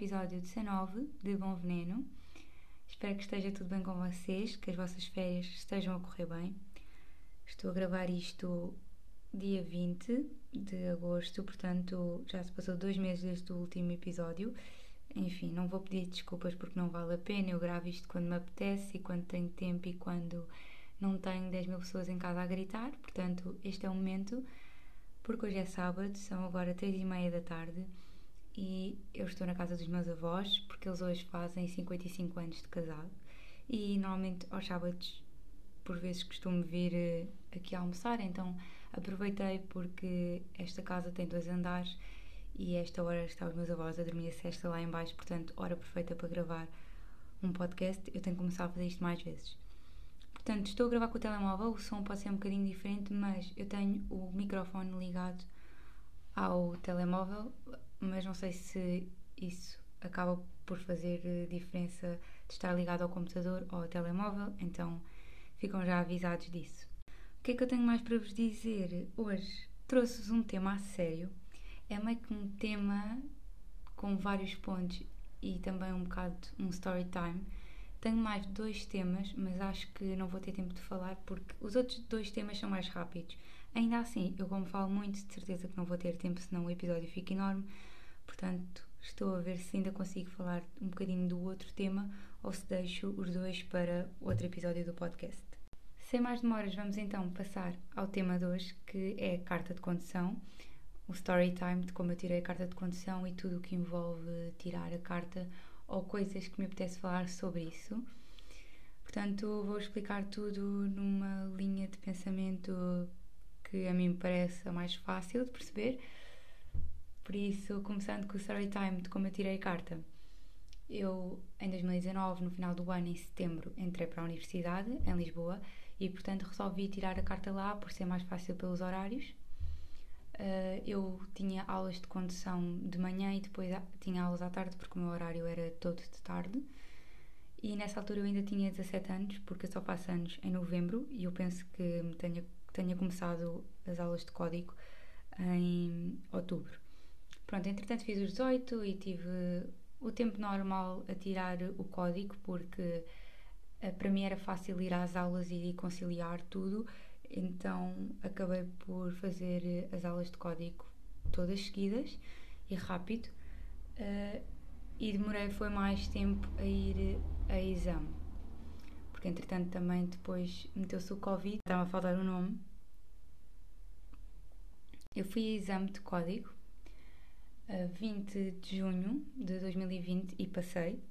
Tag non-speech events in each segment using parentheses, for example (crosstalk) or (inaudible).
episódio 19 de Bom Veneno. Espero que esteja tudo bem com vocês, que as vossas férias estejam a correr bem. Estou a gravar isto dia 20 de agosto, portanto já se passou dois meses desde o último episódio. Enfim, não vou pedir desculpas porque não vale a pena. Eu gravo isto quando me apetece e quando tenho tempo e quando não tenho 10 mil pessoas em casa a gritar. Portanto, este é o momento, porque hoje é sábado, são agora 3 e meia da tarde e eu estou na casa dos meus avós porque eles hoje fazem 55 anos de casado e normalmente aos sábados por vezes costumo vir eh, aqui almoçar, então aproveitei porque esta casa tem dois andares e esta hora está os meus avós a dormir a cesta lá embaixo, portanto, hora perfeita para gravar um podcast. Eu tenho que começar a fazer isto mais vezes. Portanto, estou a gravar com o telemóvel, o som pode ser um bocadinho diferente, mas eu tenho o microfone ligado ao telemóvel mas não sei se isso acaba por fazer eh, diferença de estar ligado ao computador ou ao telemóvel, então ficam já avisados disso. O que é que eu tenho mais para vos dizer? Hoje trouxe-vos um tema a sério. É meio que um tema com vários pontos e também um bocado um story time. Tenho mais dois temas, mas acho que não vou ter tempo de falar porque os outros dois temas são mais rápidos. Ainda assim, eu como falo muito, de certeza que não vou ter tempo, senão o episódio fica enorme. Portanto, estou a ver se ainda consigo falar um bocadinho do outro tema ou se deixo os dois para outro episódio do podcast. Sem mais demoras, vamos então passar ao tema de hoje, que é a carta de condução, o story time de como eu tirei a carta de condução e tudo o que envolve tirar a carta ou coisas que me apetece falar sobre isso. Portanto, vou explicar tudo numa linha de pensamento que a mim me parece a mais fácil de perceber por isso, começando com o story time de como eu tirei a carta. Eu, em 2019, no final do ano, em setembro, entrei para a universidade, em Lisboa, e portanto resolvi tirar a carta lá por ser mais fácil pelos horários. Uh, eu tinha aulas de condução de manhã e depois tinha aulas à tarde, porque o meu horário era todo de tarde. E nessa altura eu ainda tinha 17 anos, porque eu só faço anos em novembro, e eu penso que tenha, tenha começado as aulas de código em outubro. Pronto, entretanto fiz os 18 e tive o tempo normal a tirar o código, porque eh, para mim era fácil ir às aulas e conciliar tudo, então acabei por fazer eh, as aulas de código todas seguidas e rápido. Uh, e demorei foi mais tempo a ir a exame. Porque entretanto também depois meteu-se o Covid, estava a faltar o nome. Eu fui a exame de código a 20 de junho de 2020 e passei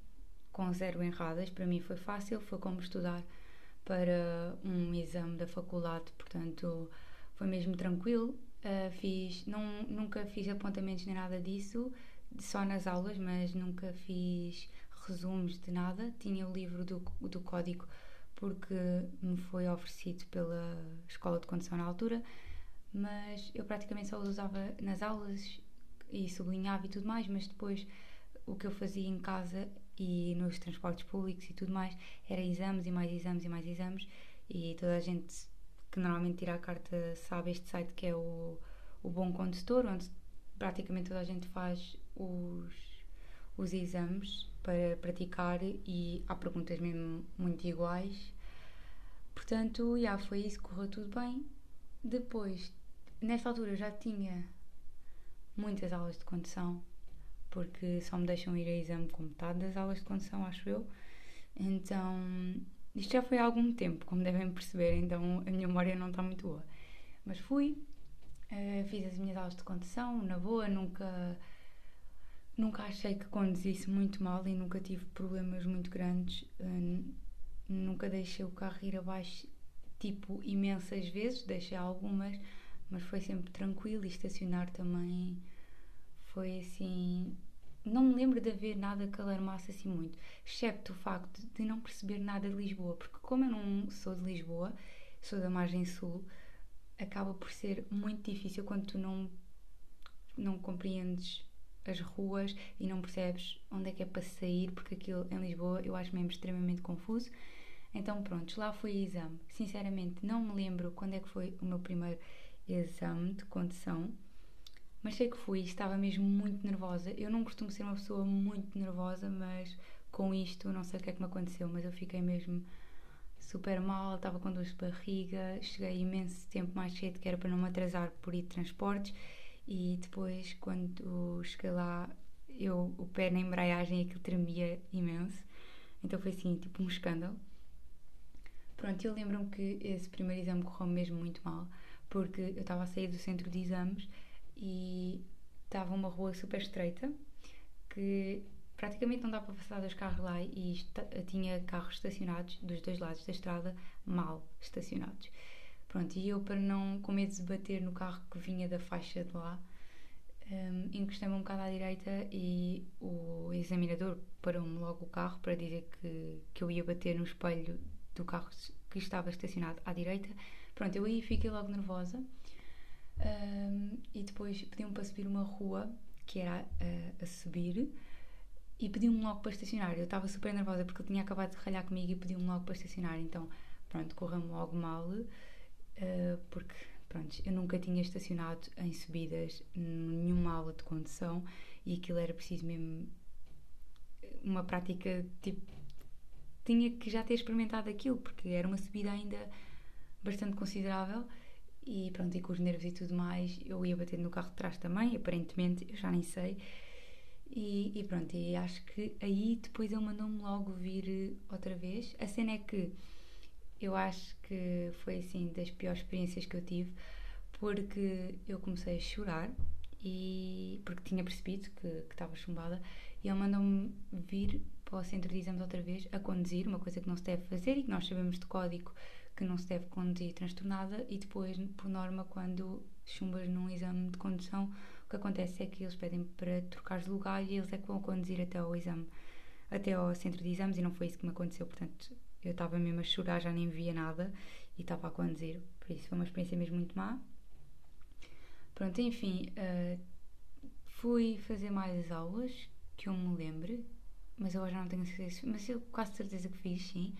com zero erradas. Para mim foi fácil, foi como estudar para um exame da faculdade, portanto foi mesmo tranquilo. Uh, fiz, não, nunca fiz apontamentos nem nada disso, só nas aulas, mas nunca fiz resumos de nada. Tinha o livro do, do código porque me foi oferecido pela escola de condução na altura, mas eu praticamente só usava nas aulas e sublinhava e tudo mais, mas depois o que eu fazia em casa e nos transportes públicos e tudo mais era exames e mais exames e mais exames e toda a gente que normalmente tira a carta sabe este site que é o, o Bom Condutor, onde praticamente toda a gente faz os, os exames para praticar e há perguntas mesmo muito iguais. Portanto, já foi isso, correu tudo bem. Depois, nesta altura já tinha muitas aulas de condução, porque só me deixam ir a exame com metade das aulas de condução, acho eu. Então, isto já foi há algum tempo, como devem perceber, então a minha memória não está muito boa. Mas fui, uh, fiz as minhas aulas de condução, na boa, nunca, nunca achei que conduzisse muito mal e nunca tive problemas muito grandes. Uh, nunca deixei o carro ir abaixo, tipo, imensas vezes, deixei algumas, mas foi sempre tranquilo e estacionar também foi assim. Não me lembro de haver nada que alarmasse assim muito, excepto o facto de não perceber nada de Lisboa, porque como eu não sou de Lisboa, sou da margem sul, acaba por ser muito difícil quando tu não, não compreendes as ruas e não percebes onde é que é para sair, porque aquilo em Lisboa eu acho mesmo extremamente confuso. Então, pronto, lá foi exame. Sinceramente, não me lembro quando é que foi o meu primeiro exame de condução. Mas sei que fui, estava mesmo muito nervosa. Eu não costumo ser uma pessoa muito nervosa, mas com isto não sei o que é que me aconteceu, mas eu fiquei mesmo super mal, estava com dor de barriga, cheguei imenso tempo mais cedo que era para não me atrasar por ir de transportes e depois quando cheguei lá eu, o pé na embreagem aquilo tremia imenso, então foi assim tipo um escândalo. Pronto, eu lembro-me que esse primeiro exame correu mesmo muito mal, porque eu estava a sair do centro de exames e estava uma rua super estreita que praticamente não dá para passar dos carros lá e tinha carros estacionados dos dois lados da estrada mal estacionados. Pronto, e eu para não com medo de bater no carro que vinha da faixa de lá, um, encostei-me um bocado à direita e o examinador parou-me logo o carro para dizer que, que eu ia bater no espelho do carro que estava estacionado à direita. Pronto, eu aí fiquei logo nervosa um, e depois pediu-me para subir uma rua que era a, a subir e pediu-me logo para estacionar. Eu estava super nervosa porque ele tinha acabado de ralhar comigo e pediu-me logo para estacionar. Então, pronto, correu-me logo mal, uh, porque, pronto, eu nunca tinha estacionado em subidas nenhuma aula de condução e aquilo era preciso mesmo uma prática, tipo, tinha que já ter experimentado aquilo, porque era uma subida ainda bastante considerável e pronto, e com os nervos e tudo mais, eu ia batendo no carro de trás também, aparentemente, eu já nem sei. E, e, pronto, e acho que aí depois ele mandou-me logo vir outra vez. A cena é que eu acho que foi assim das piores experiências que eu tive, porque eu comecei a chorar e porque tinha percebido que, estava chumbada e ele mandou-me vir para o centro de exames outra vez a conduzir, uma coisa que não se deve fazer e que nós sabemos de código que não se deve conduzir transtornada e depois, por norma, quando chumbas num exame de condução, o que acontece é que eles pedem para trocar de lugar e eles é que vão conduzir até ao exame, até ao centro de exames e não foi isso que me aconteceu, portanto eu estava mesmo a chorar, já nem via nada e estava a conduzir, por isso foi uma experiência mesmo muito má. Pronto, enfim, uh, fui fazer mais aulas que eu me lembre, mas eu já não tenho certeza, mas eu quase certeza que fiz, sim.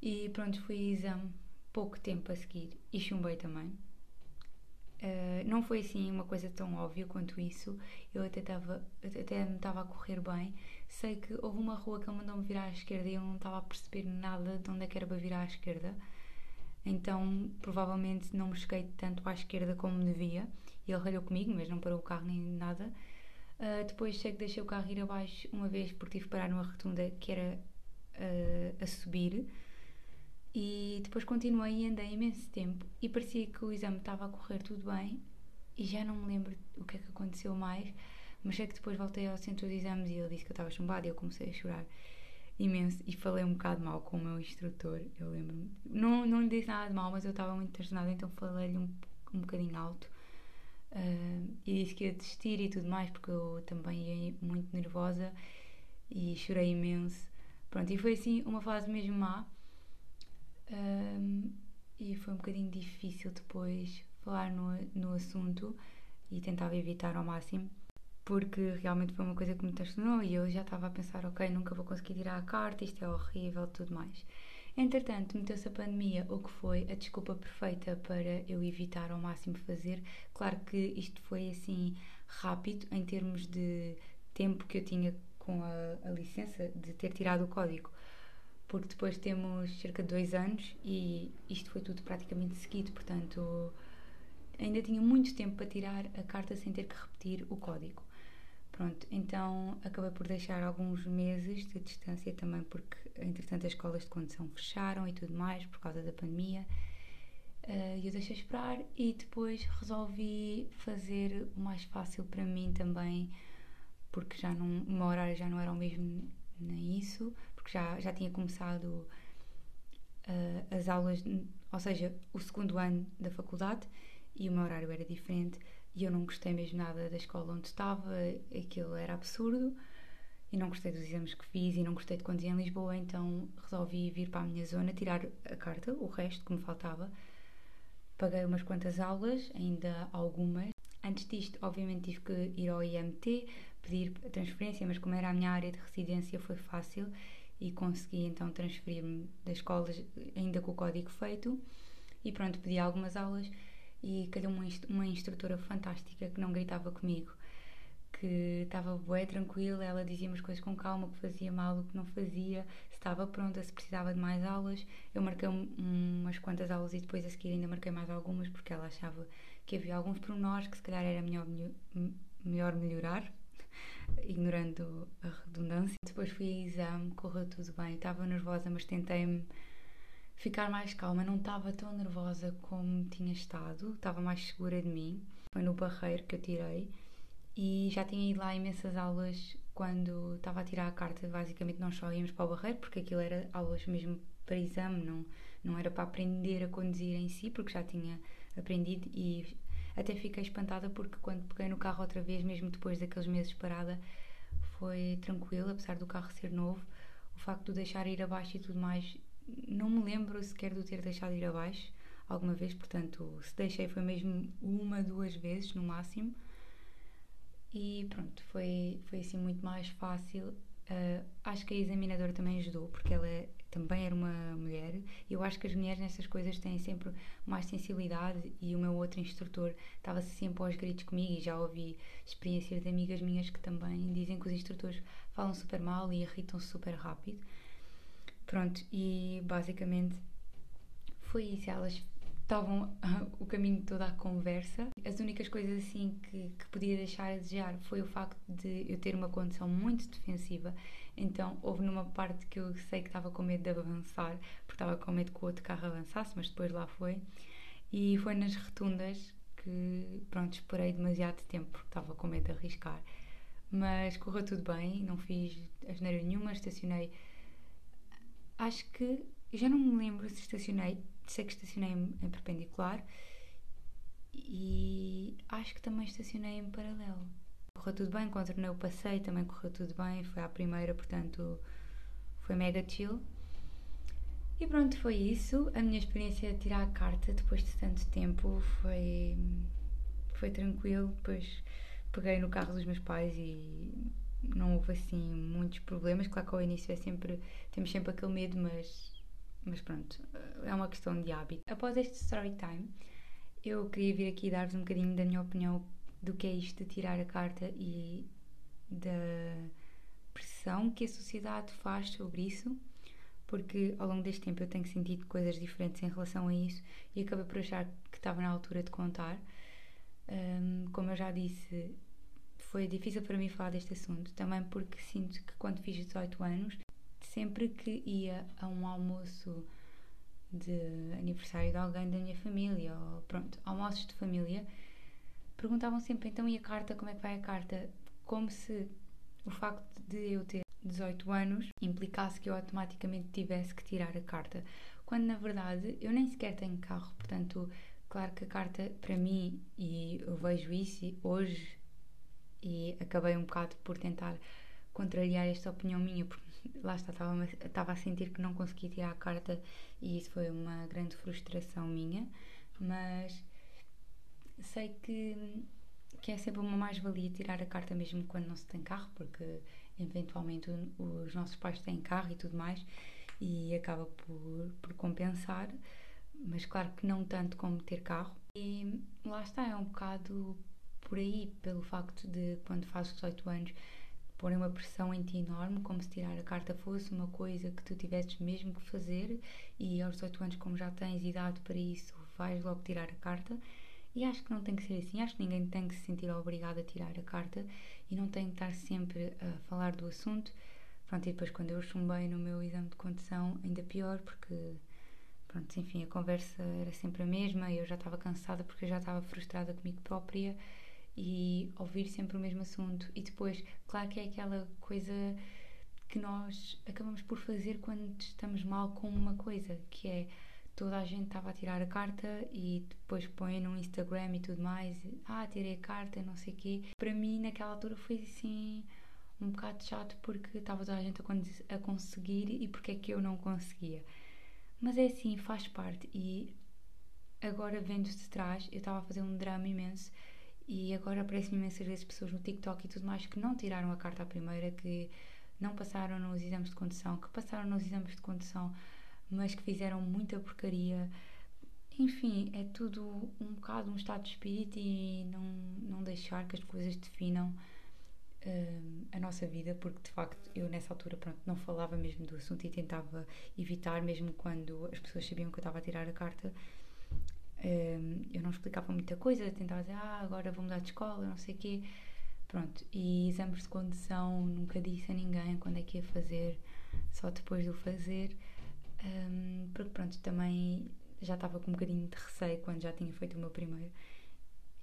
E pronto, fui exame pouco tempo a seguir e chumbei também. Uh, não foi assim uma coisa tão óbvia quanto isso. Eu até, tava, até me estava a correr bem. Sei que houve uma rua que ele mandou-me virar à esquerda e eu não estava a perceber nada de onde é que era para virar à esquerda. Então, provavelmente não me cheguei tanto à esquerda como devia. E ele ralhou comigo, mas não parou o carro nem nada. Uh, depois sei que deixei o carro ir abaixo uma vez porque tive que parar numa rotunda que era uh, a subir e depois continuei e andei imenso tempo. E parecia que o exame estava a correr tudo bem. E já não me lembro o que é que aconteceu mais, mas sei que depois voltei ao centro de exames e ele disse que eu estava chumbada e eu comecei a chorar imenso. E falei um bocado mal com o meu instrutor, eu lembro-me. Não, não lhe disse nada de mal, mas eu estava muito transtornada, então falei-lhe um, um bocadinho alto. Uh, e disse que ia desistir e tudo mais, porque eu também ia muito nervosa e chorei imenso. Pronto, e foi assim uma fase mesmo má um, e foi um bocadinho difícil depois falar no, no assunto e tentava evitar ao máximo porque realmente foi uma coisa que me transtornou e eu já estava a pensar, ok, nunca vou conseguir tirar a carta, isto é horrível, tudo mais. Entretanto, meteu-se a pandemia, o que foi a desculpa perfeita para eu evitar ao máximo fazer. Claro que isto foi assim rápido em termos de tempo que eu tinha com a, a licença de ter tirado o código porque depois temos cerca de dois anos e isto foi tudo praticamente seguido, portanto ainda tinha muito tempo para tirar a carta sem ter que repetir o código. Pronto, então acabei por deixar alguns meses de distância também, porque entretanto as escolas de condução fecharam e tudo mais por causa da pandemia. Eh, e eu deixei esperar e depois resolvi fazer o mais fácil para mim também, porque já não, o meu horário já não era o mesmo nem isso, porque já, já tinha começado uh, as aulas, ou seja, o segundo ano da faculdade e o meu horário era diferente e eu não gostei mesmo nada da escola onde estava, aquilo era absurdo e não gostei dos exames que fiz e não gostei de conduzir em Lisboa, então resolvi vir para a minha zona, tirar a carta, o resto que me faltava. Paguei umas quantas aulas, ainda algumas. Antes disto, obviamente, tive que ir ao IMT, pedir transferência, mas como era a minha área de residência, foi fácil e consegui então transferir-me das escolas ainda com o código feito e pronto, pedi algumas aulas e calhou uma, uma instrutora fantástica que não gritava comigo, que estava bué tranquila, ela dizia-me as coisas com calma, que fazia mal, o que não fazia, se estava pronta, se precisava de mais aulas. Eu marquei umas quantas aulas e depois a seguir ainda marquei mais algumas porque ela achava que havia alguns pormenores que se calhar era melhor, melhor melhorar, ignorando a redundância. Depois fui a exame, correu tudo bem, estava nervosa, mas tentei-me ficar mais calma, não estava tão nervosa como tinha estado, estava mais segura de mim. Foi no barreiro que eu tirei e já tinha ido lá imensas aulas quando estava a tirar a carta. Basicamente, nós só íamos para o barreiro porque aquilo era aulas mesmo para exame, não, não era para aprender a conduzir em si, porque já tinha aprendido e até fiquei espantada porque quando peguei no carro outra vez, mesmo depois daqueles meses parada, foi tranquilo, apesar do carro ser novo. O facto de deixar ir abaixo e tudo mais, não me lembro sequer de ter deixado ir abaixo alguma vez, portanto, se deixei foi mesmo uma, duas vezes no máximo. E pronto, foi, foi assim muito mais fácil. Uh, acho que a examinadora também ajudou, porque ela é, também era uma mulher. E eu acho que as mulheres nessas coisas têm sempre mais sensibilidade. E o meu outro instrutor estava sempre aos gritos comigo. E já ouvi experiências de amigas minhas que também dizem que os instrutores falam super mal e irritam-se super rápido. Pronto, e basicamente foi isso. Elas estavam uh, o caminho todo à conversa. As únicas coisas assim que, que podia deixar a desejar foi o facto de eu ter uma condição muito defensiva. Então houve numa parte que eu sei que estava com medo de avançar, porque estava com medo que o outro carro avançasse, mas depois lá foi. E foi nas rotundas que, pronto, esperei demasiado tempo porque estava com medo de arriscar. Mas correu tudo bem, não fiz asneira nenhuma, estacionei. Acho que. Já não me lembro se estacionei sei que estacionei em, perpendicular e acho que também estacionei em paralelo. Correu tudo bem, contornei o passeio, também correu tudo bem, foi à primeira, portanto foi mega chill. E pronto, foi isso. A minha experiência de tirar a carta depois de tanto tempo foi, foi tranquilo. Depois peguei no carro dos meus pais e não houve assim muitos problemas. Claro que ao início é sempre, temos sempre aquele medo, mas mas pronto, é uma questão de hábito. Após este story time, eu queria vir aqui dar-vos um bocadinho da minha opinião do que é isto de tirar a carta e da pressão que a sociedade faz sobre isso, porque ao longo deste tempo eu tenho sentido coisas diferentes em relação a isso e acabei por achar que estava na altura de contar. Um, como eu já disse, foi difícil para mim falar deste assunto, também porque sinto que quando fiz 18 anos sempre que ia a um almoço de aniversário de alguém da minha família, ou pronto, almoços de família, perguntavam sempre então e a carta, como é que vai a carta? Como se o facto de eu ter 18 anos implicasse que eu automaticamente tivesse que tirar a carta, quando na verdade eu nem sequer tenho carro, portanto, claro que a carta para mim, e eu vejo isso hoje, e acabei um bocado por tentar contrariar esta opinião minha, porque lá está, estava, a sentir que não conseguia tirar a carta e isso foi uma grande frustração minha, mas sei que, que é sempre uma mais-valia tirar a carta mesmo quando não se tem carro, porque eventualmente os nossos pais têm carro e tudo mais e acaba por, por compensar, mas claro que não tanto como ter carro. E lá está, é um bocado por aí, pelo facto de quando fazes 18 anos porem uma pressão em ti enorme, como se tirar a carta fosse uma coisa que tu tivesses mesmo que fazer e aos 18 anos, como já tens idade para isso, vais logo tirar a carta. E acho que não tem que ser assim, acho que ninguém tem que se sentir obrigado a tirar a carta e não tem que estar sempre a falar do assunto. Pronto, e depois quando eu chumbei no meu exame de condução, ainda pior, porque, pronto, enfim, a conversa era sempre a mesma e eu já estava cansada porque eu já estava frustrada comigo própria e ouvir sempre o mesmo assunto. E depois, claro que é aquela coisa que nós acabamos por fazer quando estamos mal com uma coisa, que é toda a gente estava a tirar a carta e depois põe no Instagram e tudo mais, ah, tirei a carta, não sei o quê. Para mim, naquela altura, foi assim um bocado chato porque estava toda a gente a, conseguir e porque é que eu não conseguia. Mas é assim, faz parte. E agora, vendo-se de trás, eu estava a fazer um drama imenso e agora aparecem imensas vezes pessoas no TikTok e tudo mais que não tiraram a carta à primeira, que não passaram nos exames de condução, que passaram nos exames de condução, mas que fizeram muita porcaria. enfim, é tudo um bocado um estado de espírito e não, não deixar que as coisas definam uh, a nossa vida, porque de facto eu nessa altura pronto, não falava mesmo do assunto e tentava evitar, mesmo quando as pessoas sabiam que eu estava a tirar a carta. Uh, eu não explicava muita coisa, tentava dizer, ah, agora vou mudar de escola, não sei o quê. Pronto, e exames de condução nunca disse a ninguém quando é que ia fazer, só depois de o fazer, porque pronto, também já estava com um bocadinho de receio quando já tinha feito o meu primeiro.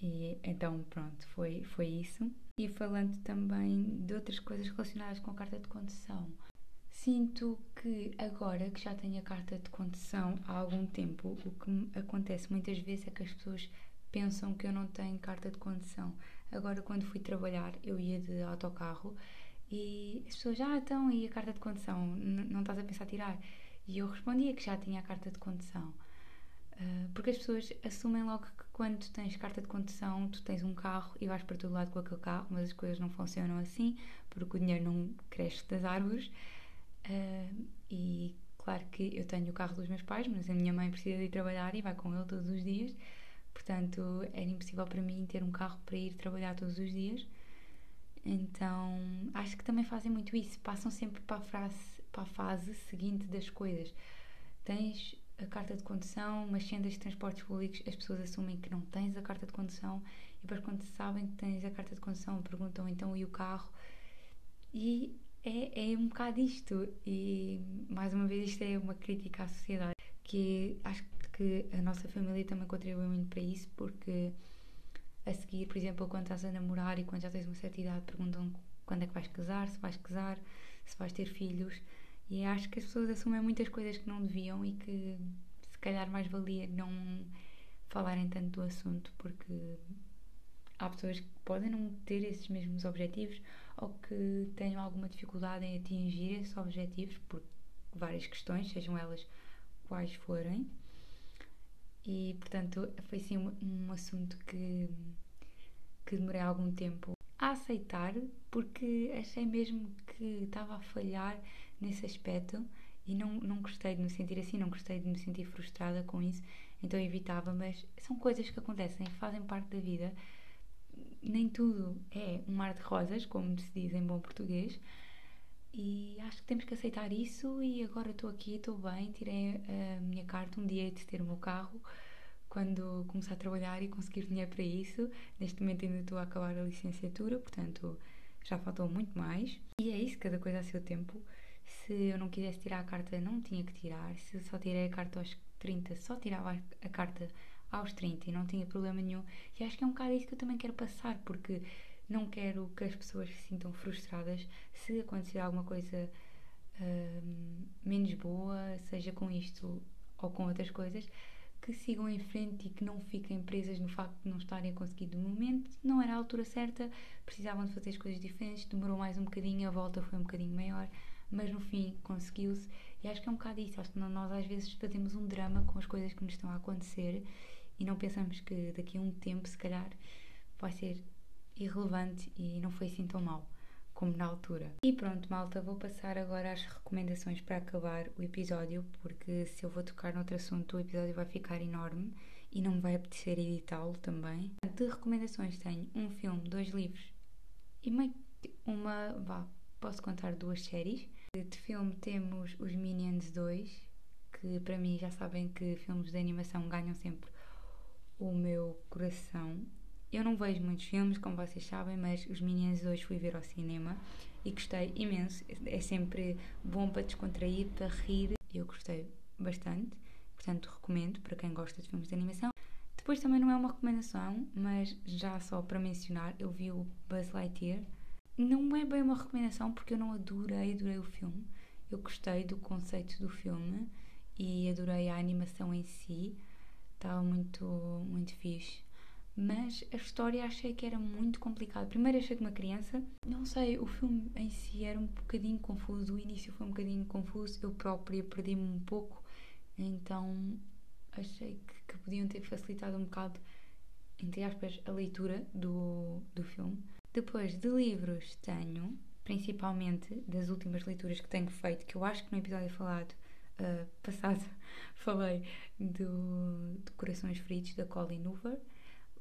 E então, pronto, foi, foi isso. E falando também de outras coisas relacionadas com a carta de condução, sinto que agora que já tenho a carta de condução há algum tempo, o que acontece muitas vezes é que as pessoas pensam que eu não tenho carta de condução. Agora, quando fui trabalhar, eu ia de autocarro e as pessoas, ah, então, e a carta de condução? não estás a pensar tirar? E eu respondia que já tinha a carta de condução. Uh, porque as pessoas assumem logo que quando tu tens carta de condução, tu tens um carro e vais para todo lado com aquele carro, mas as coisas não funcionam assim, porque o dinheiro não cresce das árvores. Uh, e claro que eu tenho o carro dos meus pais, mas a minha mãe precisa de ir trabalhar e vai com ele todos os dias. Portanto, era impossível para mim ter um carro para ir trabalhar todos os dias. Então, acho que também fazem muito isso, passam sempre para a, frase, para a fase seguinte das coisas. Tens a carta de condução, mas sendo de transportes públicos, as pessoas assumem que não tens a carta de condução e depois, quando sabem que tens a carta de condução, perguntam então e o carro. E é, é um bocado isto. E mais uma vez, isto é uma crítica à sociedade que acho que a nossa família também contribui muito para isso, porque a seguir, por exemplo, quando estás a namorar e quando já tens uma certa idade, perguntam quando é que vais casar, se vais casar, se vais ter filhos. E acho que as pessoas assumem muitas coisas que não deviam e que se calhar mais valia não falarem tanto do assunto, porque há pessoas que podem não ter esses mesmos objetivos ou que tenham alguma dificuldade em atingir esses objetivos por várias questões, sejam elas quais forem. E, portanto, foi sim um, um assunto que, que demorei algum tempo a aceitar, porque achei mesmo que estava a falhar nesse aspecto e não, não gostei de me sentir assim, não gostei de me sentir frustrada com isso, então evitava, mas são coisas que acontecem, fazem parte da vida. Nem tudo é um mar de rosas, como se diz em bom português, e acho que temos que aceitar isso. E agora estou aqui, estou bem. Tirei a minha carta um dia de ter o meu carro quando começar a trabalhar e conseguir dinheiro para isso. Neste momento ainda estou a acabar a licenciatura, portanto já faltou muito mais. E é isso, cada coisa a seu tempo. Se eu não quisesse tirar a carta, não tinha que tirar. Se só tirei a carta aos 30, só tirava a carta aos 30 e não tinha problema nenhum. E acho que é um bocado isso que eu também quero passar, porque não quero que as pessoas se sintam frustradas se acontecer alguma coisa hum, menos boa, seja com isto ou com outras coisas, que sigam em frente e que não fiquem presas no facto de não estarem a conseguir do momento. Não era a altura certa, precisavam de fazer as coisas diferentes, demorou mais um bocadinho, a volta foi um bocadinho maior, mas no fim conseguiu-se. E acho que é um bocado isso. Acho que nós às vezes fazemos um drama com as coisas que nos estão a acontecer e não pensamos que daqui a um tempo, se calhar, vai ser irrelevante e não foi assim tão mal como na altura. E pronto, malta, vou passar agora às recomendações para acabar o episódio, porque se eu vou tocar noutro assunto, o episódio vai ficar enorme e não me vai apetecer editá-lo também. De recomendações tenho um filme, dois livros e uma, uma vá, posso contar duas séries. De filme temos os Minions 2, que para mim já sabem que filmes de animação ganham sempre o meu coração eu não vejo muitos filmes, como vocês sabem, mas os Minions hoje fui ver ao cinema e gostei imenso. É sempre bom para descontrair, para rir. Eu gostei bastante, portanto recomendo para quem gosta de filmes de animação. Depois também não é uma recomendação, mas já só para mencionar, eu vi o Buzz Lightyear. Não é bem uma recomendação porque eu não adorei, adorei o filme. Eu gostei do conceito do filme e adorei a animação em si. Estava muito, muito fixe mas a história achei que era muito complicada. Primeiro achei que uma criança, não sei, o filme em si era um bocadinho confuso, o início foi um bocadinho confuso, eu própria perdi-me um pouco, então achei que, que, podiam ter facilitado um bocado, entre aspas, a leitura do, do filme. Depois de livros tenho, principalmente das últimas leituras que tenho feito, que eu acho que no episódio falado uh, passado (laughs) falei do, do Corações Feridos da Colin Hoover.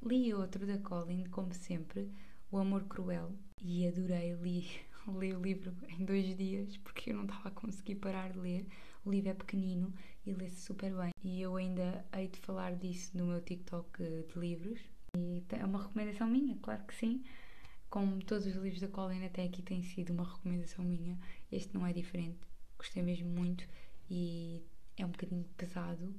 Li outro da Colin, como sempre, O Amor Cruel, e adorei, li, (laughs) li o livro em dois dias porque eu não estava a conseguir parar de ler. O livro é pequenino e lê-se super bem. E eu ainda hei de falar disso no meu TikTok de livros. E é uma recomendação minha, claro que sim. Como todos os livros da Colin até aqui têm sido uma recomendação minha, este não é diferente. Gostei mesmo muito e é um bocadinho pesado.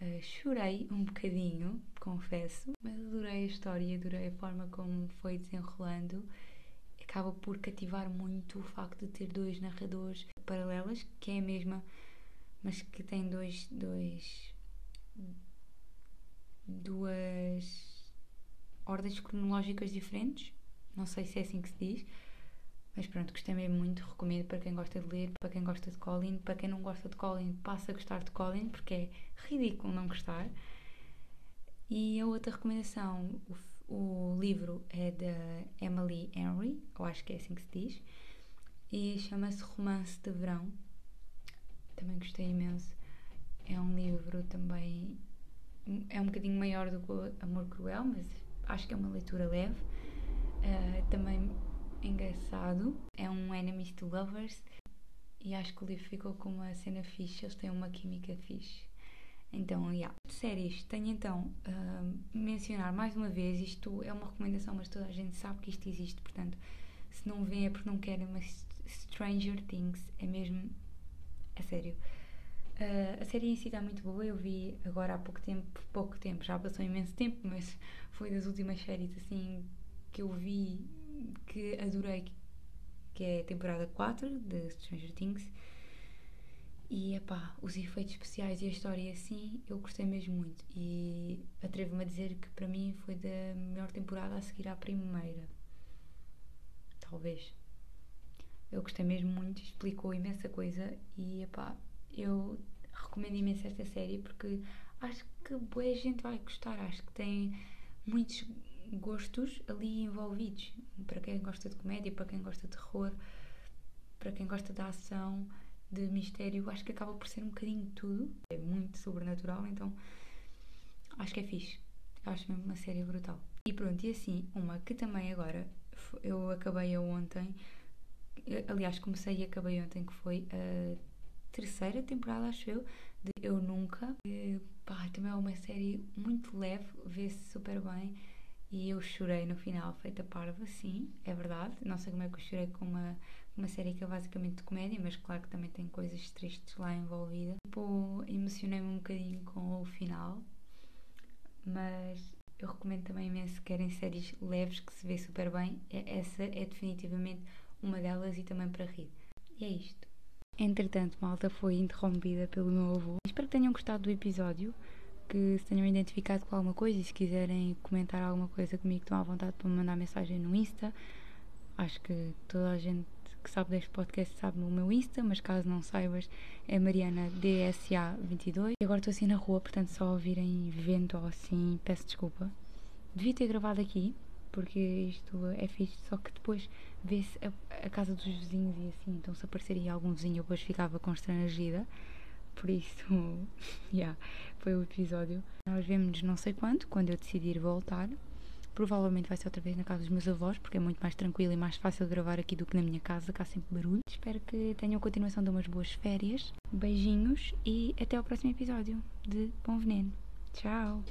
Uh, chorei um bocadinho, confesso, mas adorei a história, adorei a forma como foi desenrolando. Acaba por cativar muito o facto de ter dois narradores paralelas, que é a mesma, mas que tem dois, dois duas ordens cronológicas diferentes. Não sei se é assim que se diz, mas pronto, gostei mesmo muito, recomendo para quem gosta de ler, para quem gosta de Colin, para quem não gosta de Colin, passa a gostar de Colin, porque é ridículo não gostar. E a outra recomendação, o, o livro é da Emily Henry, eu acho que é assim que se diz, e chama-se Romance de Verão. Também gostei imenso. É um livro também. É um bocadinho maior do que Amor Cruel, mas acho que é uma leitura leve. Uh, também engraçado. É um Enemies to Lovers. E acho que o livro ficou com uma cena fixe. Eles têm uma química fixe. Então, yeah. Séries, tenho então uh, mencionar mais uma vez. Isto é uma recomendação, mas toda a gente sabe que isto existe. Portanto, se não vê é porque não querem. Mas Stranger Things é mesmo. É sério. Uh, a série em si está muito boa. Eu vi agora há pouco tempo, pouco tempo, já passou imenso tempo, mas foi das últimas séries assim que eu vi que adorei, que é a temporada 4 de Stranger Things. E epá, os efeitos especiais e a história assim, eu gostei mesmo muito. E atrevo-me a dizer que para mim foi da melhor temporada a seguir à primeira. Talvez. Eu gostei mesmo muito, explicou imensa coisa e epá, eu recomendo imenso esta série porque acho que boa gente vai gostar. Acho que tem muitos gostos ali envolvidos. Para quem gosta de comédia, para quem gosta de terror, para quem gosta de ação, de mistério, acho que acaba por ser um bocadinho de tudo. É muito sobrenatural, então acho que é fixe. Acho mesmo uma série brutal. E pronto, e assim, uma que também agora eu acabei ontem, aliás, comecei e acabei ontem, que foi a terceira temporada, acho eu, de Eu Nunca. E, pá, também é uma série muito leve, vê-se super bem e eu chorei no final, feita parva, sim, é verdade. Não sei como é que eu chorei com uma, uma série que é basicamente de comédia, mas claro que também tem coisas tristes lá envolvidas. Tipo, emocionei-me um bocadinho com o final, mas eu recomendo também imenso se querem séries leves que se vê super bem. É, essa é definitivamente uma delas e também para rir. E é isto. Entretanto, malta foi interrompida pelo meu avô. Espero que tenham gostado do episódio que se tenham identificado com alguma coisa e se quiserem comentar alguma coisa comigo, estão à vontade para me mandar mensagem no Insta. Acho que toda a gente que sabe deste podcast sabe no meu Insta, mas caso não saibas, é Mariana DSA22. E agora estou assim na rua, portanto, só ouvirem vento ou assim, peço desculpa. Devia ter gravado aqui, porque isto é fixe, só que depois vê-se a, a, casa dos vizinhos e assim, então se apareceria algum vizinho, eu depois ficava constrangida. Por isso, (laughs) yeah, foi o episódio. Nós vemos não sei quando, quando eu decidir voltar. Provavelmente vai ser outra vez na casa dos meus avós, porque é muito mais tranquilo e mais fácil gravar aqui do que na minha casa, que há sempre barulho. Espero que tenham a continuação de umas boas férias. Beijinhos e até ao próximo episódio de Bom Veneno. Tchau!